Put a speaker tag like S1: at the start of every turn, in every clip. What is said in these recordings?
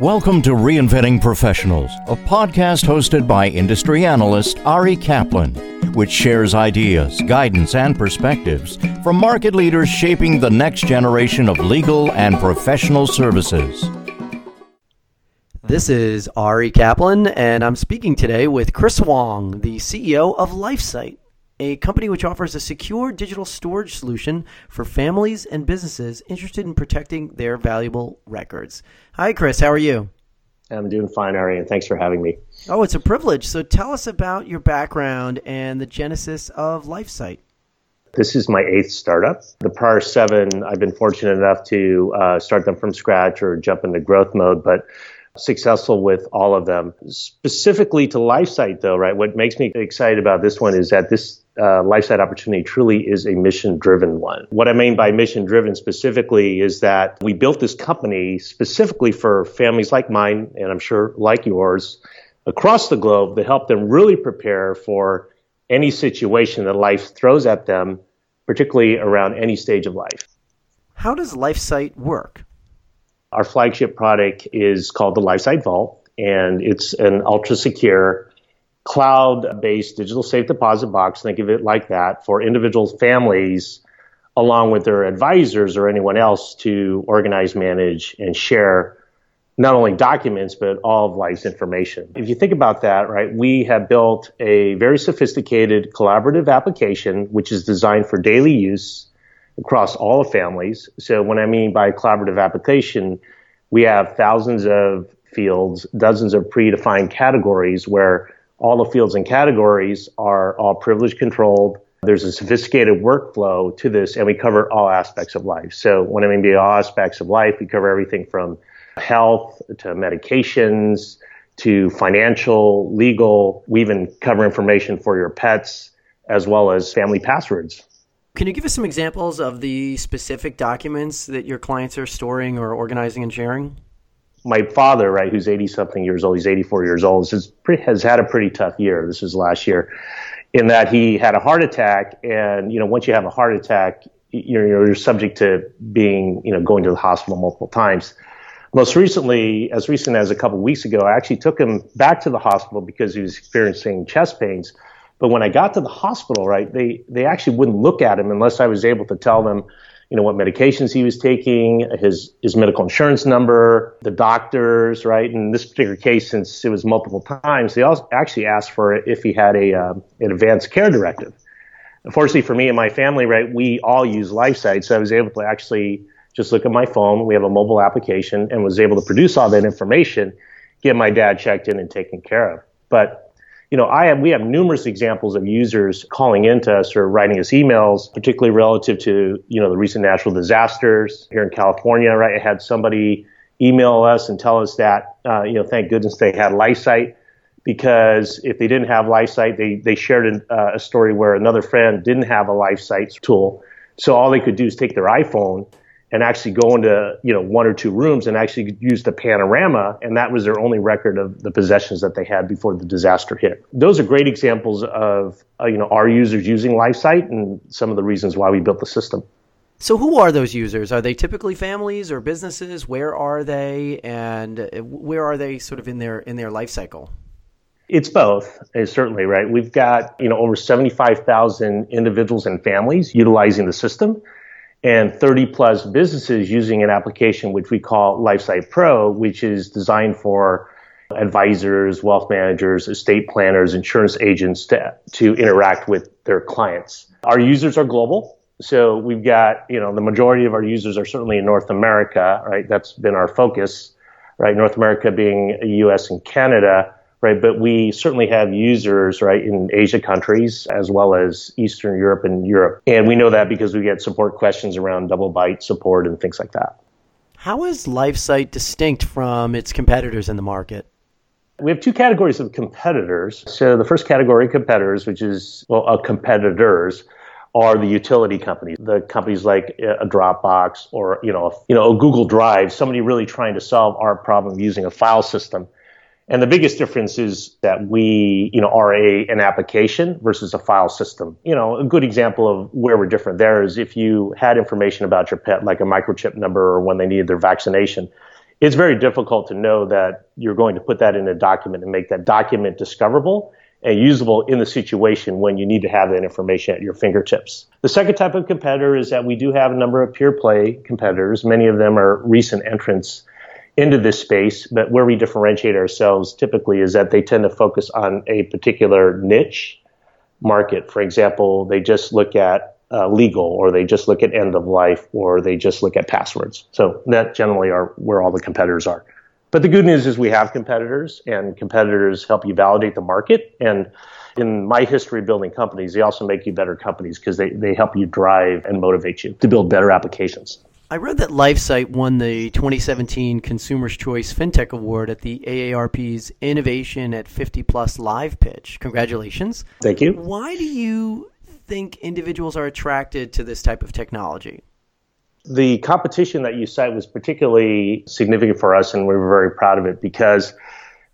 S1: Welcome to Reinventing Professionals, a podcast hosted by industry analyst Ari Kaplan, which shares ideas, guidance, and perspectives from market leaders shaping the next generation of legal and professional services.
S2: This is Ari Kaplan, and I'm speaking today with Chris Wong, the CEO of LifeSite a company which offers a secure digital storage solution for families and businesses interested in protecting their valuable records. Hi, Chris. How are you?
S3: I'm doing fine, Ari, and thanks for having me.
S2: Oh, it's a privilege. So tell us about your background and the genesis of LifeSite.
S3: This is my eighth startup. The prior seven, I've been fortunate enough to uh, start them from scratch or jump into growth mode, but successful with all of them. Specifically to LifeSite, though, right? What makes me excited about this one is that this uh, LifeSite opportunity truly is a mission driven one. What I mean by mission driven specifically is that we built this company specifically for families like mine, and I'm sure like yours, across the globe to help them really prepare for any situation that life throws at them, particularly around any stage of life.
S2: How does LifeSite work?
S3: Our flagship product is called the LifeSite Vault, and it's an ultra secure cloud based digital safe deposit box, think of it like that, for individual families along with their advisors or anyone else to organize, manage, and share not only documents, but all of life's information. If you think about that, right, we have built a very sophisticated collaborative application which is designed for daily use across all families. So when I mean by collaborative application, we have thousands of fields, dozens of predefined categories where all the fields and categories are all privilege controlled. There's a sophisticated workflow to this, and we cover all aspects of life. So when I mean by all aspects of life, we cover everything from health to medications to financial, legal. We even cover information for your pets as well as family passwords.
S2: Can you give us some examples of the specific documents that your clients are storing or organizing and sharing?
S3: my father, right, who's 80 something years old, he's 84 years old, has, has had a pretty tough year. This was last year in that he had a heart attack. And, you know, once you have a heart attack, you're, you're subject to being, you know, going to the hospital multiple times. Most recently, as recent as a couple of weeks ago, I actually took him back to the hospital because he was experiencing chest pains. But when I got to the hospital, right, they, they actually wouldn't look at him unless I was able to tell them, you know, what medications he was taking, his, his medical insurance number, the doctors, right? In this particular case, since it was multiple times, they also actually asked for if he had a, uh, an advanced care directive. Unfortunately for me and my family, right, we all use LifeSite, so I was able to actually just look at my phone. We have a mobile application and was able to produce all that information, get my dad checked in and taken care of. But you know, I have, we have numerous examples of users calling into us or writing us emails, particularly relative to, you know, the recent natural disasters here in California, right? I had somebody email us and tell us that, uh, you know, thank goodness they had LifeSite because if they didn't have LifeSite, they, they shared an, uh, a story where another friend didn't have a LifeSite tool. So all they could do is take their iPhone and actually go into you know one or two rooms and actually use the panorama and that was their only record of the possessions that they had before the disaster hit. Those are great examples of uh, you know our users using LifeSite and some of the reasons why we built the system.
S2: So who are those users? Are they typically families or businesses? Where are they? And where are they sort of in their in their life cycle?
S3: It's both, certainly, right? We've got, you know, over 75,000 individuals and families utilizing the system and 30 plus businesses using an application which we call LifeSite Pro, which is designed for advisors, wealth managers, estate planners, insurance agents to, to interact with their clients. Our users are global. So we've got, you know, the majority of our users are certainly in North America, right? That's been our focus, right? North America being US and Canada right? But we certainly have users, right, in Asia countries as well as Eastern Europe and Europe. And we know that because we get support questions around double byte support and things like that.
S2: How is LifeSite distinct from its competitors in the market?
S3: We have two categories of competitors. So the first category, of competitors, which is, well, uh, competitors, are the utility companies, the companies like a Dropbox or you know, you know, a Google Drive. Somebody really trying to solve our problem using a file system and the biggest difference is that we, you know, are a, an application versus a file system. You know, a good example of where we're different there is if you had information about your pet, like a microchip number or when they needed their vaccination, it's very difficult to know that you're going to put that in a document and make that document discoverable and usable in the situation when you need to have that information at your fingertips. The second type of competitor is that we do have a number of pure play competitors. Many of them are recent entrants into this space, but where we differentiate ourselves typically is that they tend to focus on a particular niche market. For example, they just look at uh, legal or they just look at end of life or they just look at passwords. So that generally are where all the competitors are. But the good news is we have competitors, and competitors help you validate the market. And in my history building companies, they also make you better companies because they, they help you drive and motivate you to build better applications.
S2: I read that LifeSite won the 2017 Consumer's Choice FinTech Award at the AARP's Innovation at 50 Plus Live pitch. Congratulations.
S3: Thank you.
S2: Why do you think individuals are attracted to this type of technology?
S3: The competition that you cite was particularly significant for us, and we were very proud of it because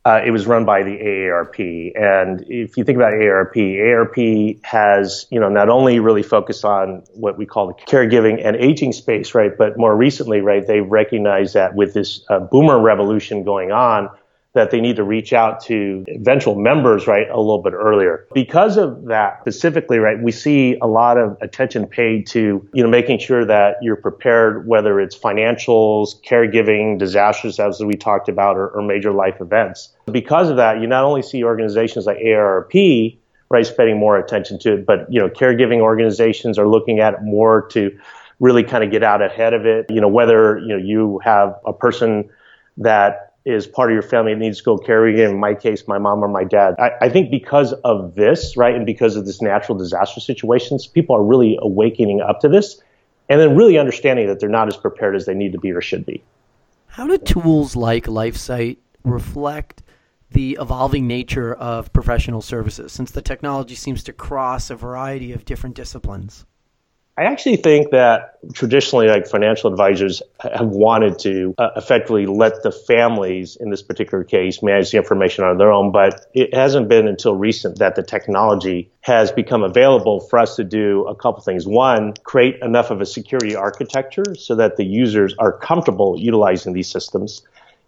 S3: uh, it was run by the AARP. And if you think about AARP, AARP has, you know, not only really focused on what we call the caregiving and aging space, right, but more recently, right, they recognize that with this uh, boomer revolution going on, that they need to reach out to eventual members, right, a little bit earlier. Because of that specifically, right, we see a lot of attention paid to, you know, making sure that you're prepared, whether it's financials, caregiving, disasters, as we talked about, or, or major life events. Because of that, you not only see organizations like AARP, right, spending more attention to it, but, you know, caregiving organizations are looking at it more to really kind of get out ahead of it. You know, whether, you know, you have a person that is part of your family that needs to go carry it. In my case, my mom or my dad. I, I, think because of this, right, and because of this natural disaster situations, people are really awakening up to this and then really understanding that they're not as prepared as they need to be or should be.
S2: How do tools like LifeSite reflect the evolving nature of professional services since the technology seems to cross a variety of different disciplines?
S3: I actually think that traditionally, like financial advisors have wanted to uh, effectively let the families, in this particular case, manage the information on their own. But it hasn't been until recent that the technology has become available for us to do a couple things. One, create enough of a security architecture so that the users are comfortable utilizing these systems.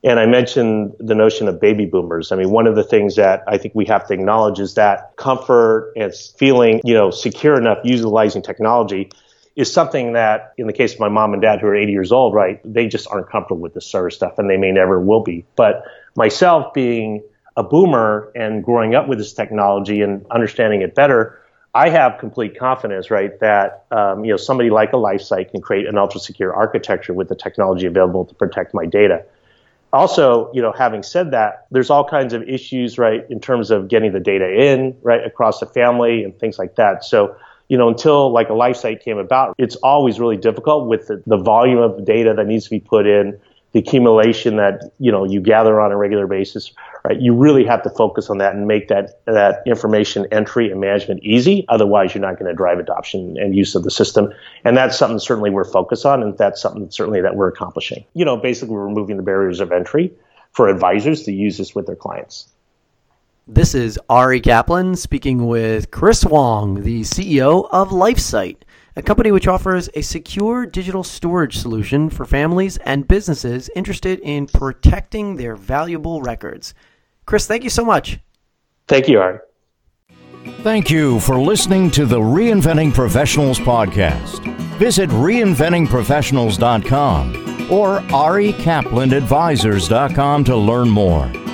S3: And I mentioned the notion of baby boomers. I mean, one of the things that I think we have to acknowledge is that comfort and feeling, you know, secure enough utilizing technology is something that, in the case of my mom and dad who are 80 years old, right, they just aren't comfortable with this sort of stuff and they may never will be. But myself being a boomer and growing up with this technology and understanding it better, I have complete confidence, right, that um, you know somebody like a LifeSite can create an ultra secure architecture with the technology available to protect my data also, you know, having said that, there's all kinds of issues, right, in terms of getting the data in, right, across the family and things like that. So, you know, until like a LifeSite came about, it's always really difficult with the, the volume of data that needs to be put in, the accumulation that you know you gather on a regular basis, right? You really have to focus on that and make that that information entry and management easy. Otherwise, you're not going to drive adoption and use of the system. And that's something certainly we're focused on, and that's something certainly that we're accomplishing. You know, basically we're removing the barriers of entry for advisors to use this with their clients.
S2: This is Ari Kaplan speaking with Chris Wong, the CEO of LifeSite a company which offers a secure digital storage solution for families and businesses interested in protecting their valuable records. Chris, thank you so much.
S3: Thank you, Ari.
S1: Thank you for listening to the Reinventing Professionals podcast. Visit reinventingprofessionals.com or arikaplanadvisors.com to learn more.